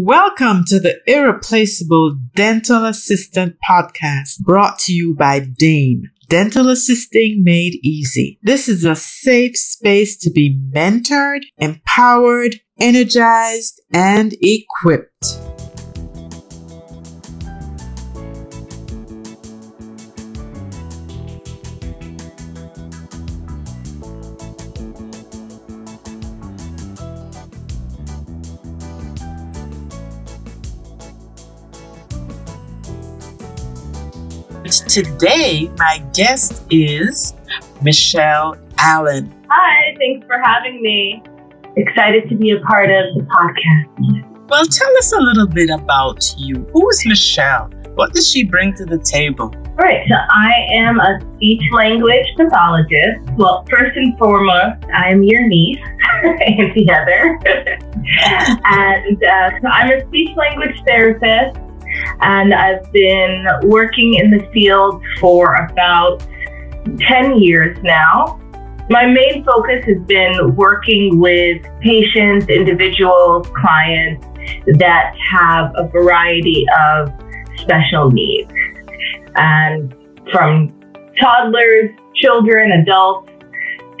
Welcome to the Irreplaceable Dental Assistant Podcast brought to you by DAME. Dental Assisting Made Easy. This is a safe space to be mentored, empowered, energized, and equipped. Today, my guest is Michelle Allen. Hi, thanks for having me. Excited to be a part of the podcast. Well, tell us a little bit about you. Who is Michelle? What does she bring to the table? All right, so I am a speech language pathologist. Well, first and foremost, I am your niece, Auntie Heather. and uh, so I'm a speech language therapist and I've been working in the field for about 10 years now. My main focus has been working with patients, individuals, clients that have a variety of special needs. And from toddlers, children, adults,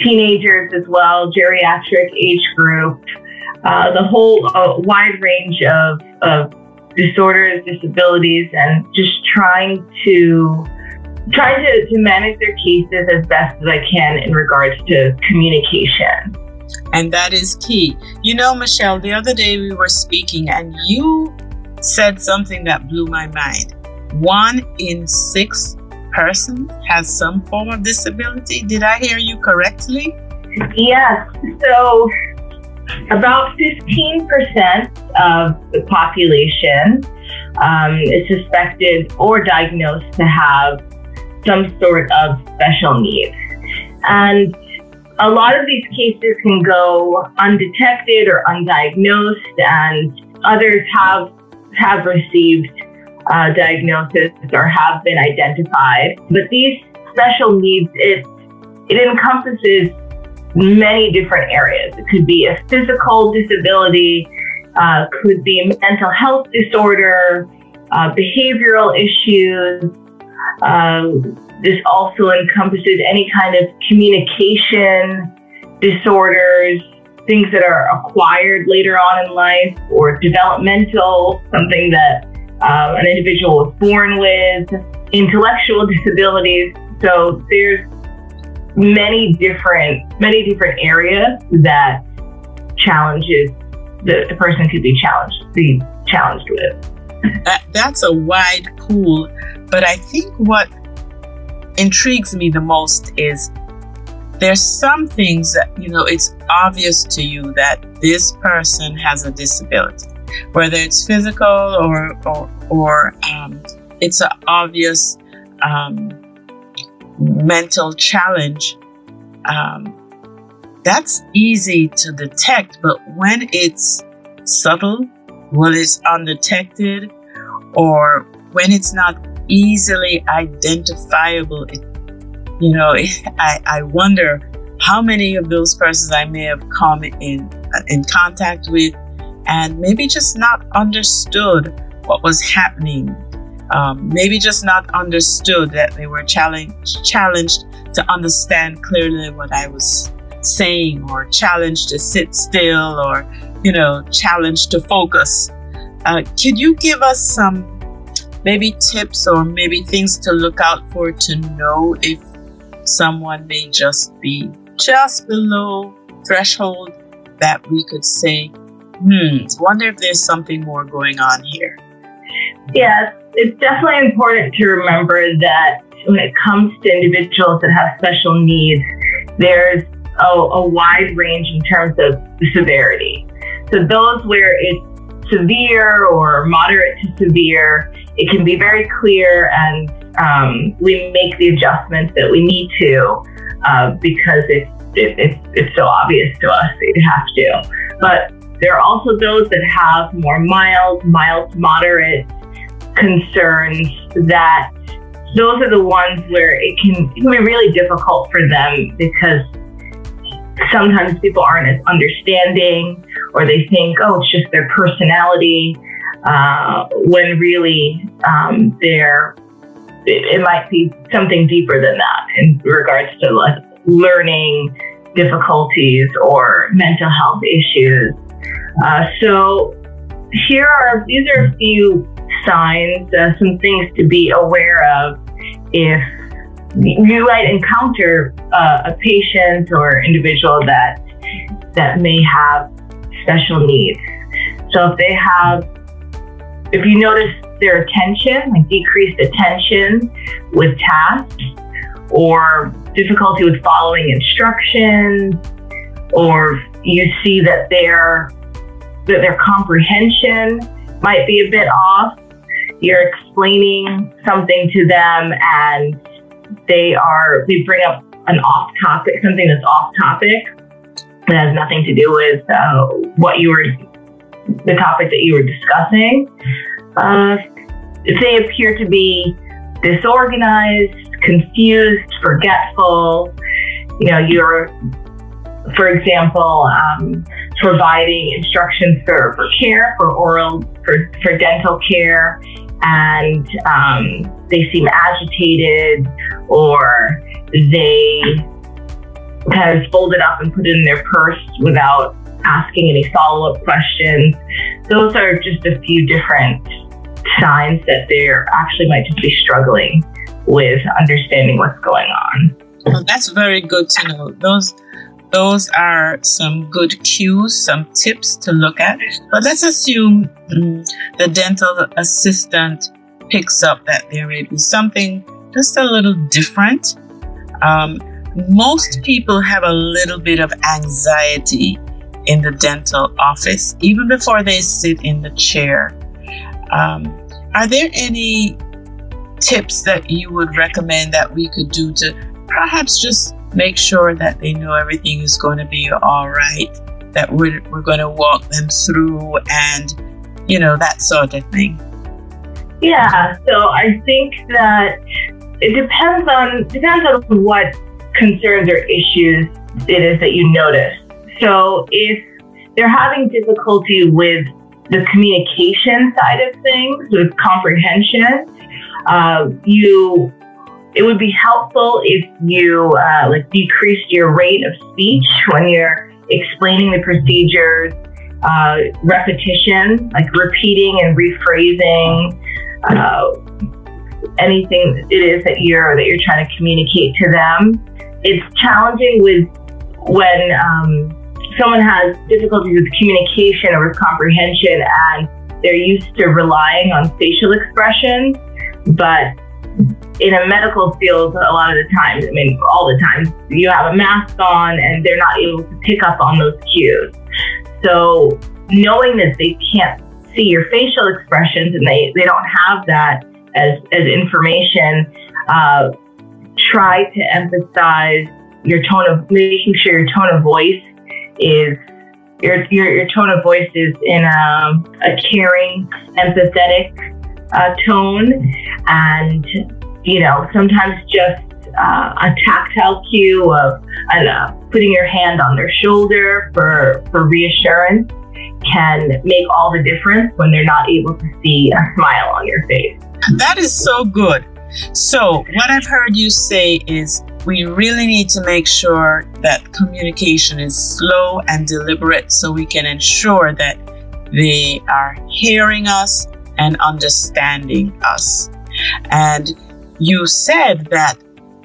teenagers as well, geriatric age group, uh, the whole uh, wide range of, of disorders, disabilities, and just trying to trying to, to manage their cases as best as I can in regards to communication. And that is key. You know, Michelle, the other day we were speaking and you said something that blew my mind. One in six persons has some form of disability. Did I hear you correctly? Yes. So about 15% of the population um, is suspected or diagnosed to have some sort of special needs. And a lot of these cases can go undetected or undiagnosed, and others have have received uh, diagnosis or have been identified. But these special needs, it it encompasses many different areas. It could be a physical disability, uh, could be mental health disorder, uh, behavioral issues. Um, this also encompasses any kind of communication disorders, things that are acquired later on in life, or developmental, something that um, an individual was born with, intellectual disabilities. So there's many different many different areas that challenges the, the person could be challenged be challenged with. That, that's a wide pool, but I think what intrigues me the most is there's some things that you know it's obvious to you that this person has a disability, whether it's physical or or, or um, it's an obvious um, mental challenge, um, that's easy to detect. But when it's subtle, when it's undetected, or when it's not easily identifiable, it, you know, I, I wonder how many of those persons I may have come in in contact with and maybe just not understood what was happening um, maybe just not understood that they were challenged challenged to understand clearly what I was saying, or challenged to sit still, or you know, challenged to focus. Uh, could you give us some maybe tips or maybe things to look out for to know if someone may just be just below threshold that we could say, hmm, wonder if there's something more going on here? Yes, it's definitely important to remember that when it comes to individuals that have special needs, there's a, a wide range in terms of severity. So those where it's severe or moderate to severe, it can be very clear and um, we make the adjustments that we need to uh, because it's, it, it's, it's so obvious to us that you have to. But there are also those that have more mild, mild, moderate concerns that those are the ones where it can, it can be really difficult for them because sometimes people aren't as understanding or they think, oh, it's just their personality, uh, when really um, they're, it, it, might be something deeper than that in regards to like learning difficulties or mental health issues. Uh, so here are, these are a few signs, uh, some things to be aware of if you might encounter uh, a patient or individual that that may have special needs. So if they have, if you notice their attention, like decreased attention with tasks, or difficulty with following instructions, or you see that their that their comprehension might be a bit off. You're explaining something to them and they are they bring up an off topic, something that's off topic that has nothing to do with uh, what you were the topic that you were discussing. Uh, if they appear to be disorganized, confused, forgetful, you know, you're, for example, um, providing instructions for, for care, for oral, for, for dental care, and um, they seem agitated or they kind of fold it up and put it in their purse without asking any follow up questions. Those are just a few different signs that they're actually might just be struggling with understanding what's going on. Well, that's very good to know. Those those are some good cues, some tips to look at. But let's assume um, the dental assistant picks up that there may be something just a little different. Um, most people have a little bit of anxiety in the dental office, even before they sit in the chair. Um, are there any tips that you would recommend that we could do to perhaps just make sure that they know everything is going to be all right, that we're, we're going to walk them through and, you know, that sort of thing. Yeah, so I think that it depends on depends on what concerns or issues it is that you notice. So if they're having difficulty with the communication side of things, with comprehension, uh, you it would be helpful if you uh, like decreased your rate of speech when you're explaining the procedures, uh, repetition, like repeating and rephrasing uh, anything it is that you're that you're trying to communicate to them. It's challenging with when um, someone has difficulties with communication or with comprehension and they're used to relying on facial expressions, but in a medical field, a lot of the times, I mean, all the time, you have a mask on and they're not able to pick up on those cues. So knowing that they can't see your facial expressions and they, they don't have that as, as information, uh, try to emphasize your tone of making sure your tone of voice is your, your, your tone of voice is in a, a caring, empathetic uh, tone and you know, sometimes just uh, a tactile cue of uh, putting your hand on their shoulder for, for reassurance can make all the difference when they're not able to see a smile on your face. That is so good. So, what I've heard you say is we really need to make sure that communication is slow and deliberate so we can ensure that they are hearing us and understanding us. And you said that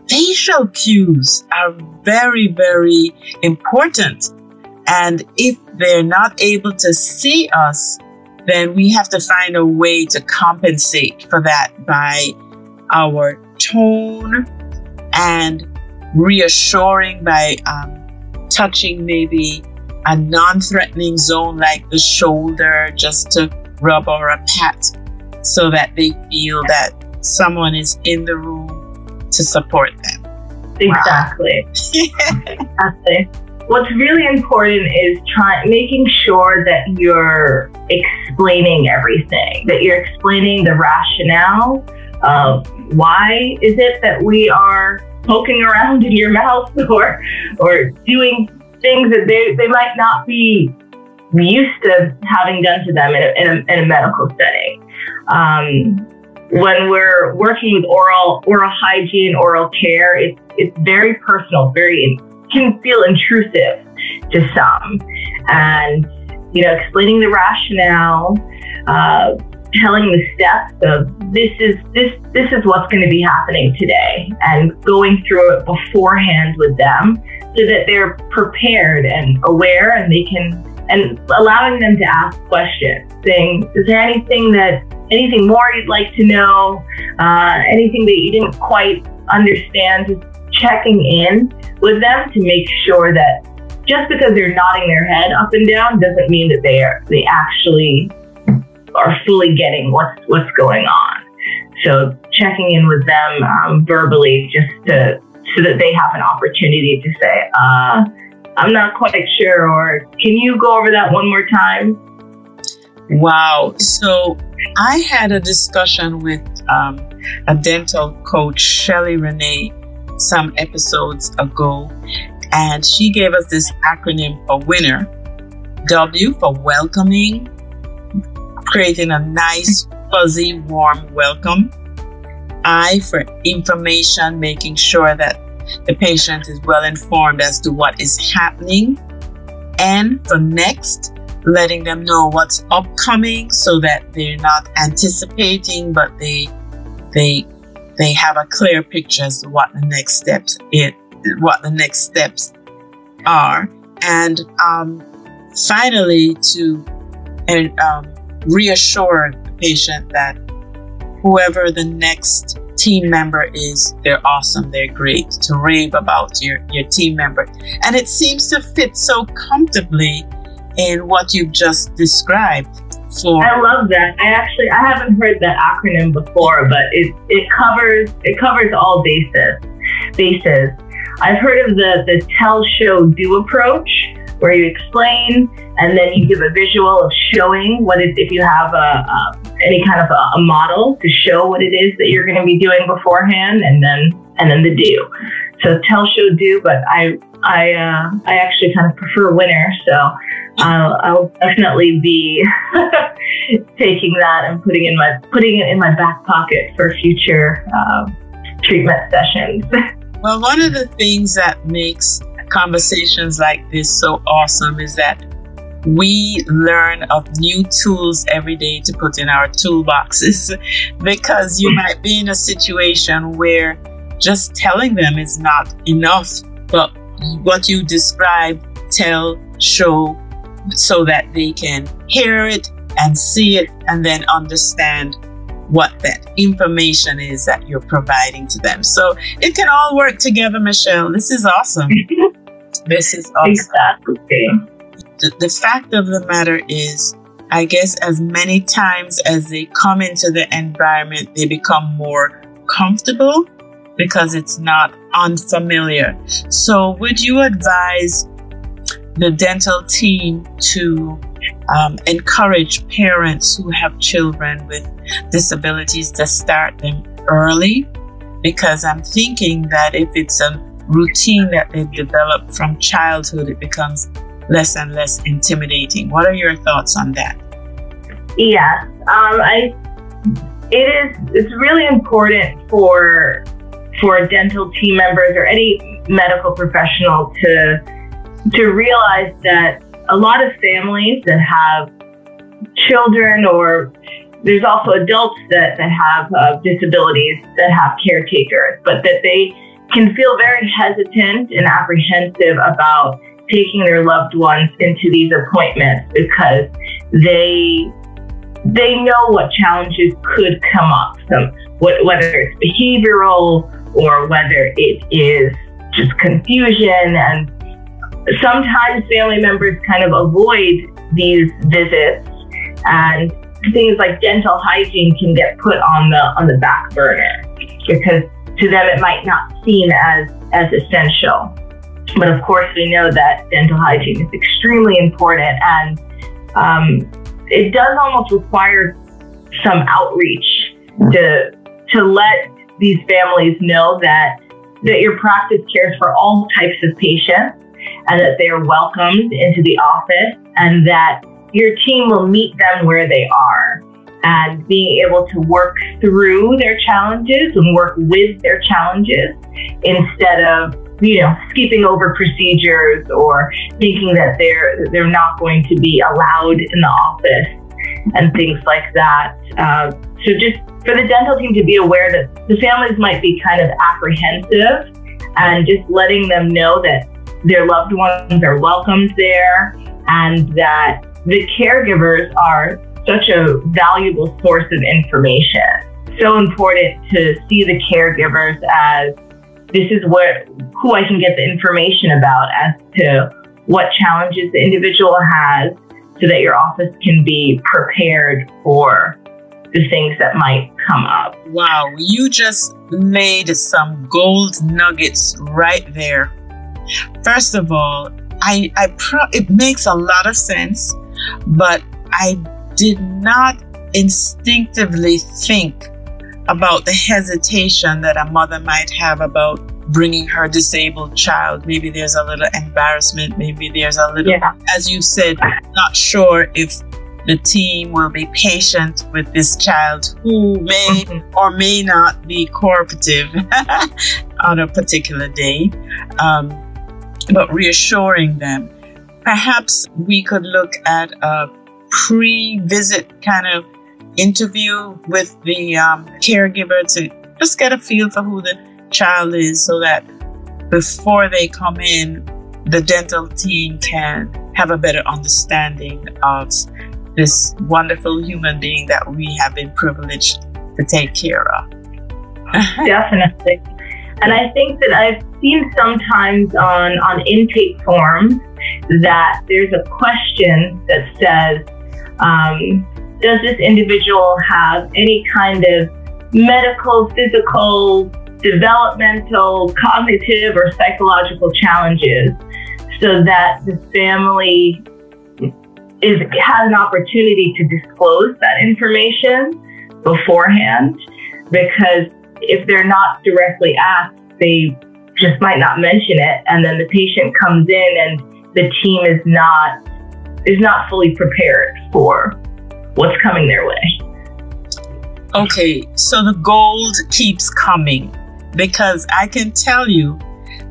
facial cues are very, very important. And if they're not able to see us, then we have to find a way to compensate for that by our tone and reassuring by um, touching maybe a non threatening zone like the shoulder just to rub or a pat so that they feel that someone is in the room to support them. Exactly. Wow. exactly. What's really important is trying making sure that you're explaining everything, that you're explaining the rationale of why is it that we are poking around in your mouth or or doing things that they, they might not be used to having done to them in a, in a, in a medical setting. Um, when we're working with oral oral hygiene, oral care, it's it's very personal, very can feel intrusive to some, and you know, explaining the rationale, uh, telling the steps of this is this this is what's going to be happening today, and going through it beforehand with them so that they're prepared and aware, and they can and allowing them to ask questions, saying, "Is there anything that anything more you'd like to know? Uh, anything that you didn't quite understand?" Just checking in with them to make sure that just because they're nodding their head up and down doesn't mean that they are they actually are fully getting what's what's going on. So checking in with them um, verbally just to so that they have an opportunity to say, uh, I'm not quite sure, or can you go over that one more time? Wow. So I had a discussion with um, a dental coach, Shelly Renee, some episodes ago, and she gave us this acronym for winner W for welcoming, creating a nice, fuzzy, warm welcome. I for information, making sure that the patient is well informed as to what is happening. And for next, letting them know what's upcoming so that they're not anticipating, but they they they have a clear picture as to what the next steps it what the next steps are. And um, finally to and um, reassure the patient that whoever the next team member is, they're awesome, they're great, to rave about your, your team member. And it seems to fit so comfortably in what you've just described. So I love that. I actually I haven't heard that acronym before, but it, it covers it covers all bases bases. I've heard of the the tell show do approach, where you explain and then you give a visual of showing what it, if you have a, a any kind of a, a, model to show what it is that you're going to be doing beforehand, and then and then the do. So tell, show, do. But I I uh, I actually kind of prefer winner, so I'll, I'll definitely be taking that and putting in my putting it in my back pocket for future uh, treatment sessions. Well, one of the things that makes conversations like this so awesome is that we learn of new tools every day to put in our toolboxes because you might be in a situation where just telling them is not enough, but what you describe, tell, show, so that they can hear it and see it and then understand what that information is that you're providing to them. So it can all work together, Michelle. This is awesome. this is awesome. Exactly. The, the fact of the matter is, I guess as many times as they come into the environment, they become more comfortable because it's not unfamiliar. So, would you advise the dental team to um, encourage parents who have children with disabilities to start them early? Because I'm thinking that if it's a routine that they've developed from childhood, it becomes less and less intimidating. What are your thoughts on that? Yeah, um, I it is it's really important for for dental team members or any medical professional to to realize that a lot of families that have children or there's also adults that, that have uh, disabilities that have caretakers, but that they can feel very hesitant and apprehensive about taking their loved ones into these appointments because they they know what challenges could come up. So whether it's behavioral or whether it is just confusion. And sometimes family members kind of avoid these visits and things like dental hygiene can get put on the on the back burner because to them it might not seem as as essential. But of course we know that dental hygiene is extremely important and um, it does almost require some outreach to to let these families know that that your practice cares for all types of patients and that they are welcomed into the office and that your team will meet them where they are and being able to work through their challenges and work with their challenges instead of you know skipping over procedures or thinking that they're they're not going to be allowed in the office and things like that. Uh, so just for the dental team to be aware that the families might be kind of apprehensive and just letting them know that their loved ones are welcomed there and that the caregivers are such a valuable source of information. So important to see the caregivers as this is what who I can get the information about as to what challenges the individual has so that your office can be prepared for the things that might come up. Wow, you just made some gold nuggets right there. First of all, I, I pro- it makes a lot of sense, but I did not instinctively think about the hesitation that a mother might have about bringing her disabled child. Maybe there's a little embarrassment. Maybe there's a little, yeah. as you said, not sure if the team will be patient with this child who may mm-hmm. or may not be cooperative on a particular day, um, but reassuring them. Perhaps we could look at a pre visit kind of interview with the um, caregiver to just get a feel for who the child is so that before they come in, the dental team can have a better understanding of this wonderful human being that we have been privileged to take care of. Definitely. And I think that I've seen sometimes on, on intake forms that there's a question that says, um, does this individual have any kind of medical, physical, developmental, cognitive, or psychological challenges so that the family is has an opportunity to disclose that information beforehand because if they're not directly asked, they just might not mention it and then the patient comes in and the team is not is not fully prepared for what's coming their way. Okay, so the gold keeps coming because I can tell you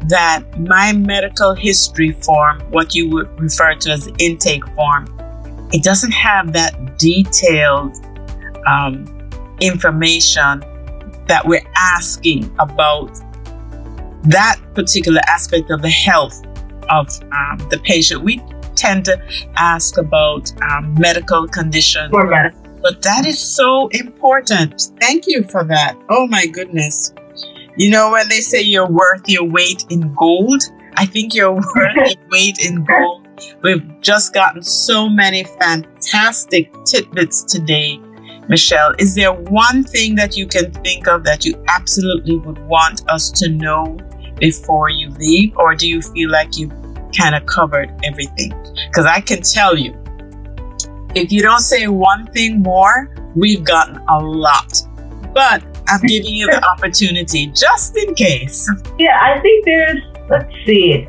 that my medical history form, what you would refer to as intake form, it doesn't have that detailed um, information that we're asking about that particular aspect of the health of um, the patient. We tend to ask about um, medical conditions. But that is so important. Thank you for that. Oh my goodness. You know, when they say you're worth your weight in gold, I think you're worth your weight in gold. We've just gotten so many fantastic tidbits today. Michelle, is there one thing that you can think of that you absolutely would want us to know before you leave? Or do you feel like you've kind of covered everything? Because I can tell you, if you don't say one thing more, we've gotten a lot. But I'm giving you the opportunity just in case. Yeah, I think there's, let's see,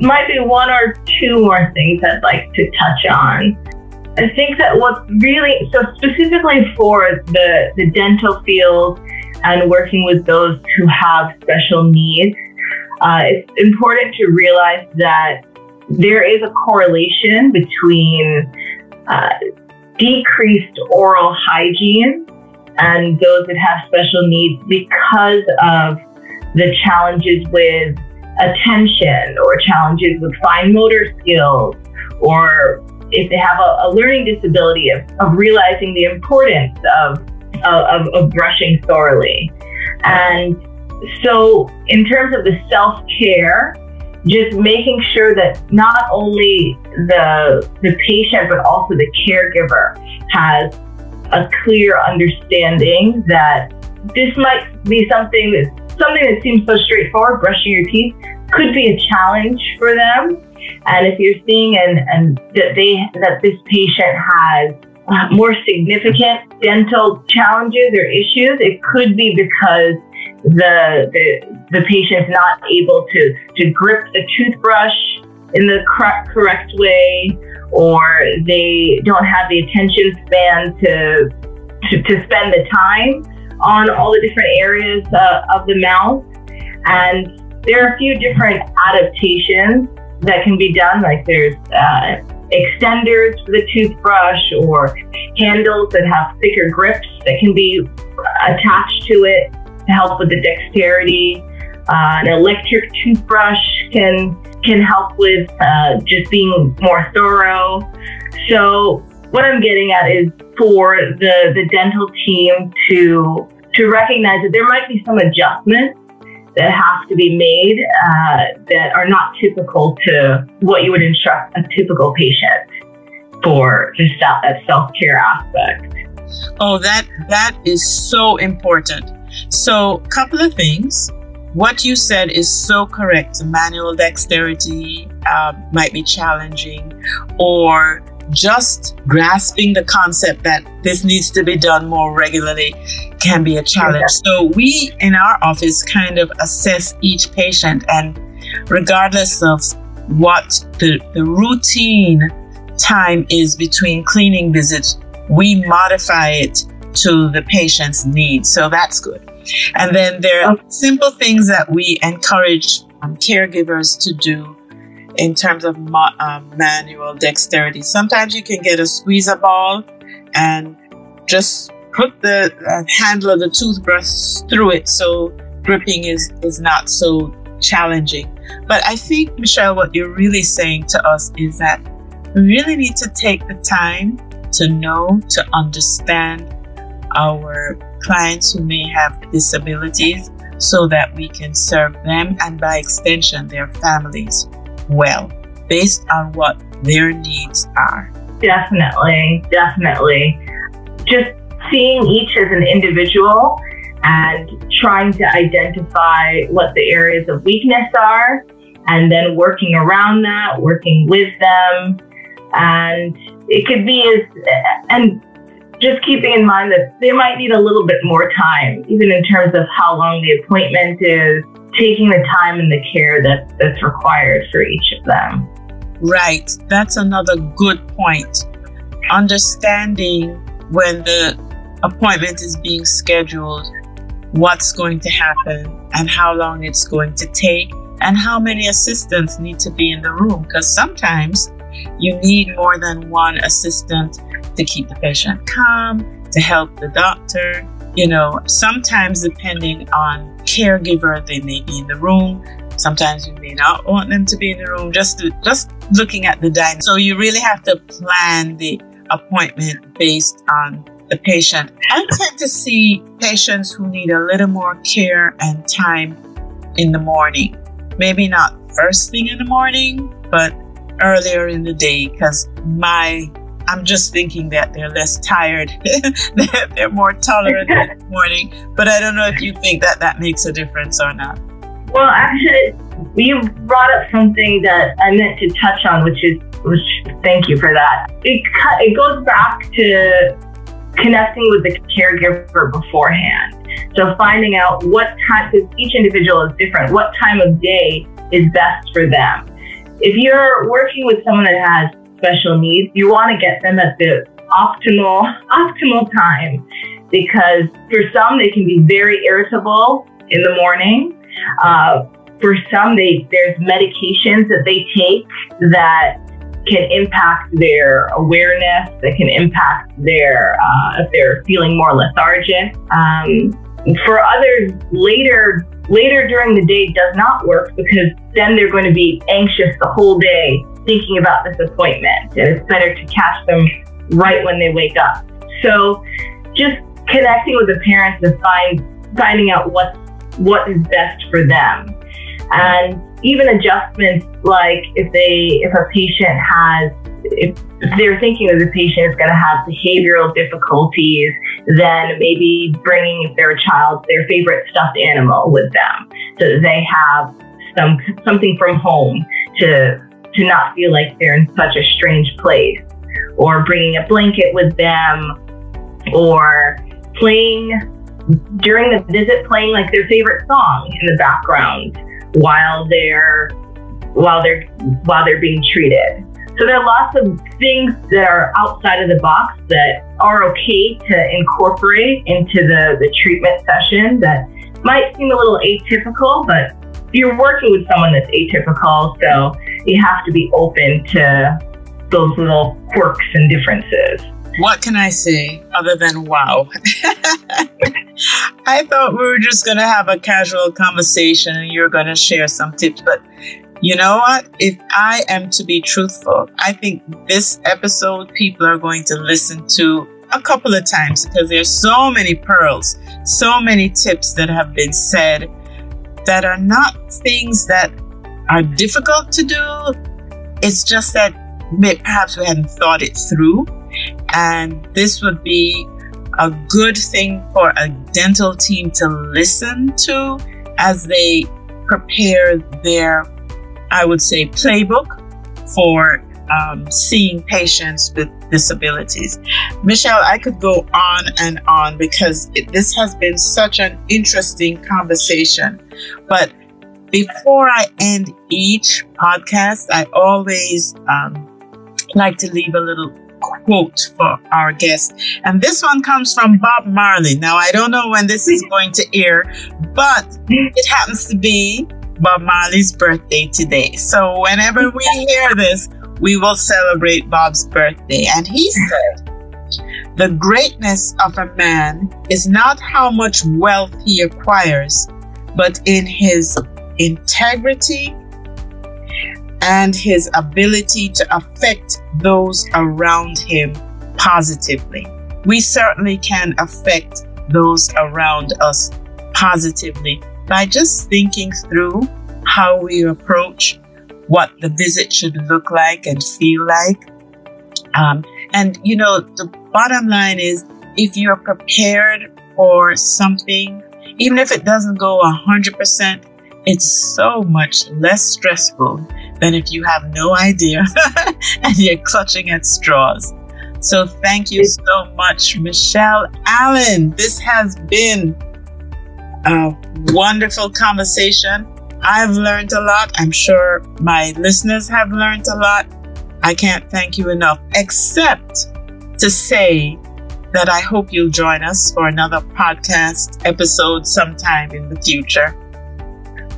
might be one or two more things I'd like to touch on. I think that what really, so specifically for the, the dental field and working with those who have special needs, uh, it's important to realize that there is a correlation between uh, decreased oral hygiene and those that have special needs because of the challenges with attention or challenges with fine motor skills or if they have a, a learning disability of, of, realizing the importance of, of, of brushing thoroughly. And so in terms of the self-care, just making sure that not only the the patient but also the caregiver has a clear understanding that this might be something that something that seems so straightforward, brushing your teeth, could be a challenge for them. And if you're seeing and, and that they that this patient has more significant dental challenges or issues, it could be because the, the, the patient's not able to, to grip the toothbrush in the correct, correct way, or they don't have the attention span to, to, to spend the time on all the different areas uh, of the mouth. And there are a few different adaptations that can be done, like there's uh, extenders for the toothbrush or handles that have thicker grips that can be attached to it to help with the dexterity. Uh, an electric toothbrush can can help with uh, just being more thorough. So what I'm getting at is for the the dental team to to recognize that there might be some adjustments that have to be made uh, that are not typical to what you would instruct a typical patient for the self care aspect. Oh, that that is so important. So, a couple of things. What you said is so correct. Manual dexterity uh, might be challenging, or just grasping the concept that this needs to be done more regularly can be a challenge. So we in our office kind of assess each patient and regardless of what the, the routine time is between cleaning visits, we modify it to the patient's needs. So that's good. And then there are simple things that we encourage um, caregivers to do in terms of um, manual dexterity. Sometimes you can get a squeezer ball and just put the uh, handle of the toothbrush through it so gripping is, is not so challenging. But I think, Michelle, what you're really saying to us is that we really need to take the time to know, to understand our clients who may have disabilities so that we can serve them and by extension their families well based on what their needs are. Definitely, definitely. Just seeing each as an individual and trying to identify what the areas of weakness are and then working around that, working with them. And it could be as, and just keeping in mind that they might need a little bit more time, even in terms of how long the appointment is, taking the time and the care that, that's required for each of them. Right. That's another good point. Understanding when the appointment is being scheduled, what's going to happen, and how long it's going to take, and how many assistants need to be in the room. Because sometimes you need more than one assistant to keep the patient calm, to help the doctor, you know, sometimes depending on caregiver, they may be in the room. Sometimes you may not want them to be in the room. Just just looking at the dining. So you really have to plan the appointment based on the patient. I tend to see patients who need a little more care and time in the morning. Maybe not first thing in the morning, but earlier in the day because my I'm just thinking that they're less tired. they're more tolerant in the morning. But I don't know if you think that that makes a difference or not. Well, actually, you brought up something that I meant to touch on, which is, which thank you for that. It, it goes back to connecting with the caregiver beforehand. So finding out what time, because each individual is different, what time of day is best for them. If you're working with someone that has special needs, you want to get them at the optimal optimal time because for some they can be very irritable in the morning. Uh, for some, they there's medications that they take that can impact their awareness, that can impact their uh, if they're feeling more lethargic. Um, for others, later later during the day does not work because then they're going to be anxious the whole day thinking about this appointment. And it's better to catch them right when they wake up. So just connecting with the parents and find finding out what what is best for them. And even adjustments like if they if a patient has if, they're thinking that the patient is going to have behavioral difficulties, then maybe bringing their child their favorite stuffed animal with them, so that they have some something from home to to not feel like they're in such a strange place. or bringing a blanket with them or playing during the visit playing like their favorite song in the background while they're while they're while they're being treated. So there are lots of things that are outside of the box that are okay to incorporate into the, the treatment session that might seem a little atypical, but you're working with someone that's atypical, so you have to be open to those little quirks and differences. What can I say other than wow? I thought we were just going to have a casual conversation and you're going to share some tips, but you know what? If I am to be truthful, I think this episode people are going to listen to a couple of times because there's so many pearls, so many tips that have been said that are not things that are difficult to do. It's just that perhaps we hadn't thought it through. And this would be a good thing for a dental team to listen to as they prepare their, I would say, playbook for um, seeing patients with disabilities. Michelle, I could go on and on because it, this has been such an interesting conversation. But before I end each podcast, I always um, like to leave a little quote for our guest. And this one comes from Bob Marley. Now, I don't know when this is going to air, but it happens to be Bob Marley's birthday today. So whenever we hear this, we will celebrate Bob's birthday. And he said, The greatness of a man is not how much wealth he acquires, but in his integrity and his ability to affect those around him positively. We certainly can affect those around us positively by just thinking through how we approach what the visit should look like and feel like. Um, and, you know, the bottom line is if you're prepared for something, even if it doesn't go 100%, it's so much less stressful than if you have no idea and you're clutching at straws. So thank you so much, Michelle Allen. This has been a wonderful conversation. I've learned a lot. I'm sure my listeners have learned a lot. I can't thank you enough, except to say that I hope you'll join us for another podcast episode sometime in the future.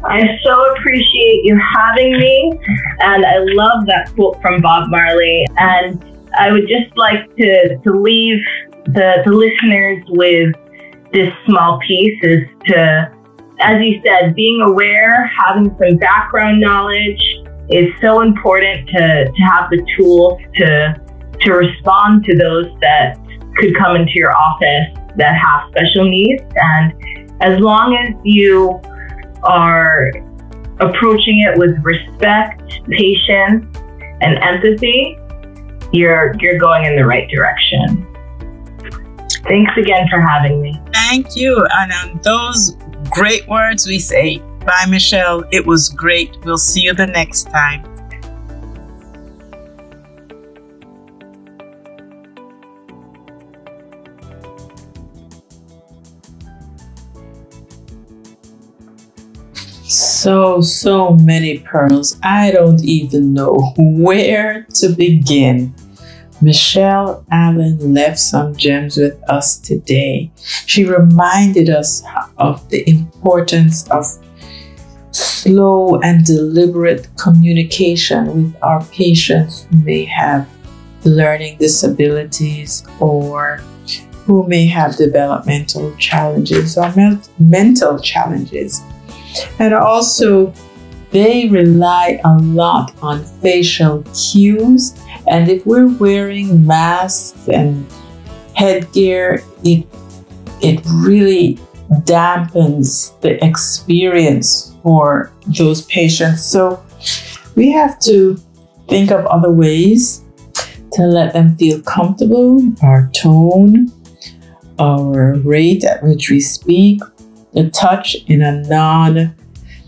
I so appreciate you having me, and I love that quote from Bob Marley. And I would just like to, to leave the, the listeners with this small piece is to, as you said, being aware, having some background knowledge is so important to, to have the tools to, to respond to those that could come into your office that have special needs. And as long as you are approaching it with respect, patience, and empathy, you're you're going in the right direction. Thanks again for having me. Thank you. And on those great words, we say, bye, Michelle. It was great. We'll see you the next time. so, so many pearls. I don't even know where to begin. Michelle Allen left some gems with us today. She reminded us of the importance of slow and deliberate communication with our patients who may have learning disabilities or who may have developmental challenges or mental challenges. And also, they rely a lot on facial cues. And if we're wearing masks and headgear, it, it really dampens the experience for those patients. So we have to think of other ways to let them feel comfortable, our tone, our rate at which we speak, the touch in a non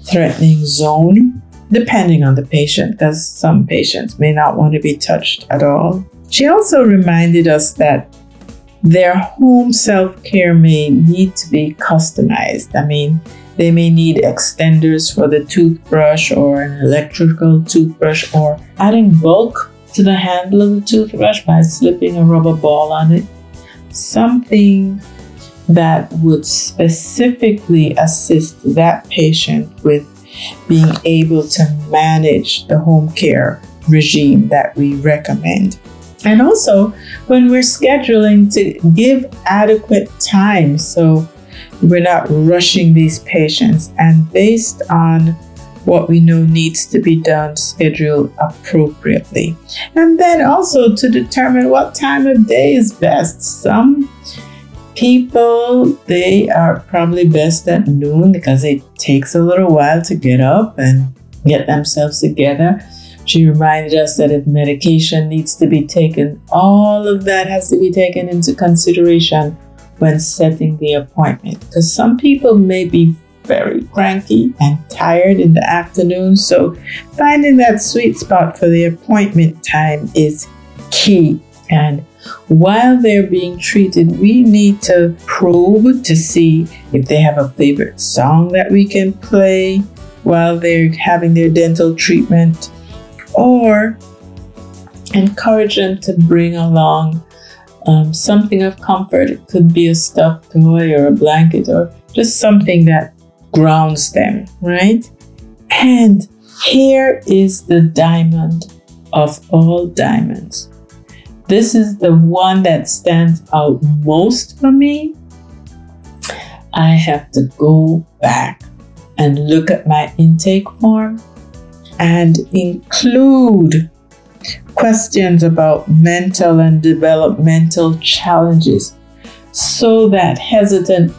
threatening zone, depending on the patient, because some patients may not want to be touched at all. She also reminded us that their home self care may need to be customized. I mean, they may need extenders for the toothbrush or an electrical toothbrush or adding bulk to the handle of the toothbrush by slipping a rubber ball on it. Something that would specifically assist that patient with being able to manage the home care regime that we recommend. And also, when we're scheduling, to give adequate time so we're not rushing these patients and based on what we know needs to be done, schedule appropriately. And then also to determine what time of day is best. Some people, they are probably best at noon because it takes a little while to get up and get themselves together. She reminded us that if medication needs to be taken, all of that has to be taken into consideration when setting the appointment. Because some people may be very cranky and tired in the afternoon, so finding that sweet spot for the appointment time is key. And while they're being treated, we need to probe to see if they have a favorite song that we can play while they're having their dental treatment or encourage them to bring along um, something of comfort. It could be a stuffed toy or a blanket or just something that grounds them, right? And here is the diamond of all diamonds. This is the one that stands out most for me. I have to go back and look at my intake form and include questions about mental and developmental challenges so that hesitant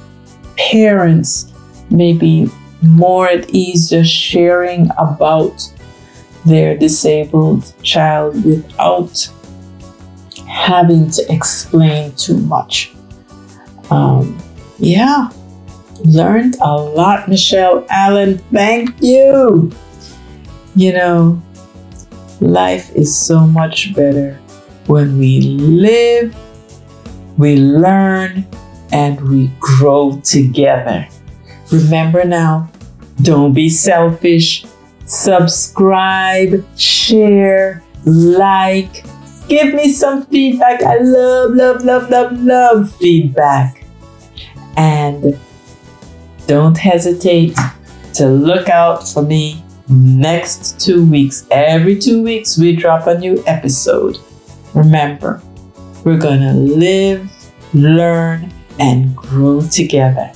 parents may be more at ease just sharing about their disabled child without having to explain too much. Um, yeah, learned a lot, Michelle Allen. Thank you. You know, life is so much better when we live, we learn, and we grow together. Remember now, don't be selfish. Subscribe, share, like, give me some feedback. I love, love, love, love, love feedback. And don't hesitate to look out for me next two weeks. Every two weeks, we drop a new episode. Remember, we're going to live, learn, and grow together.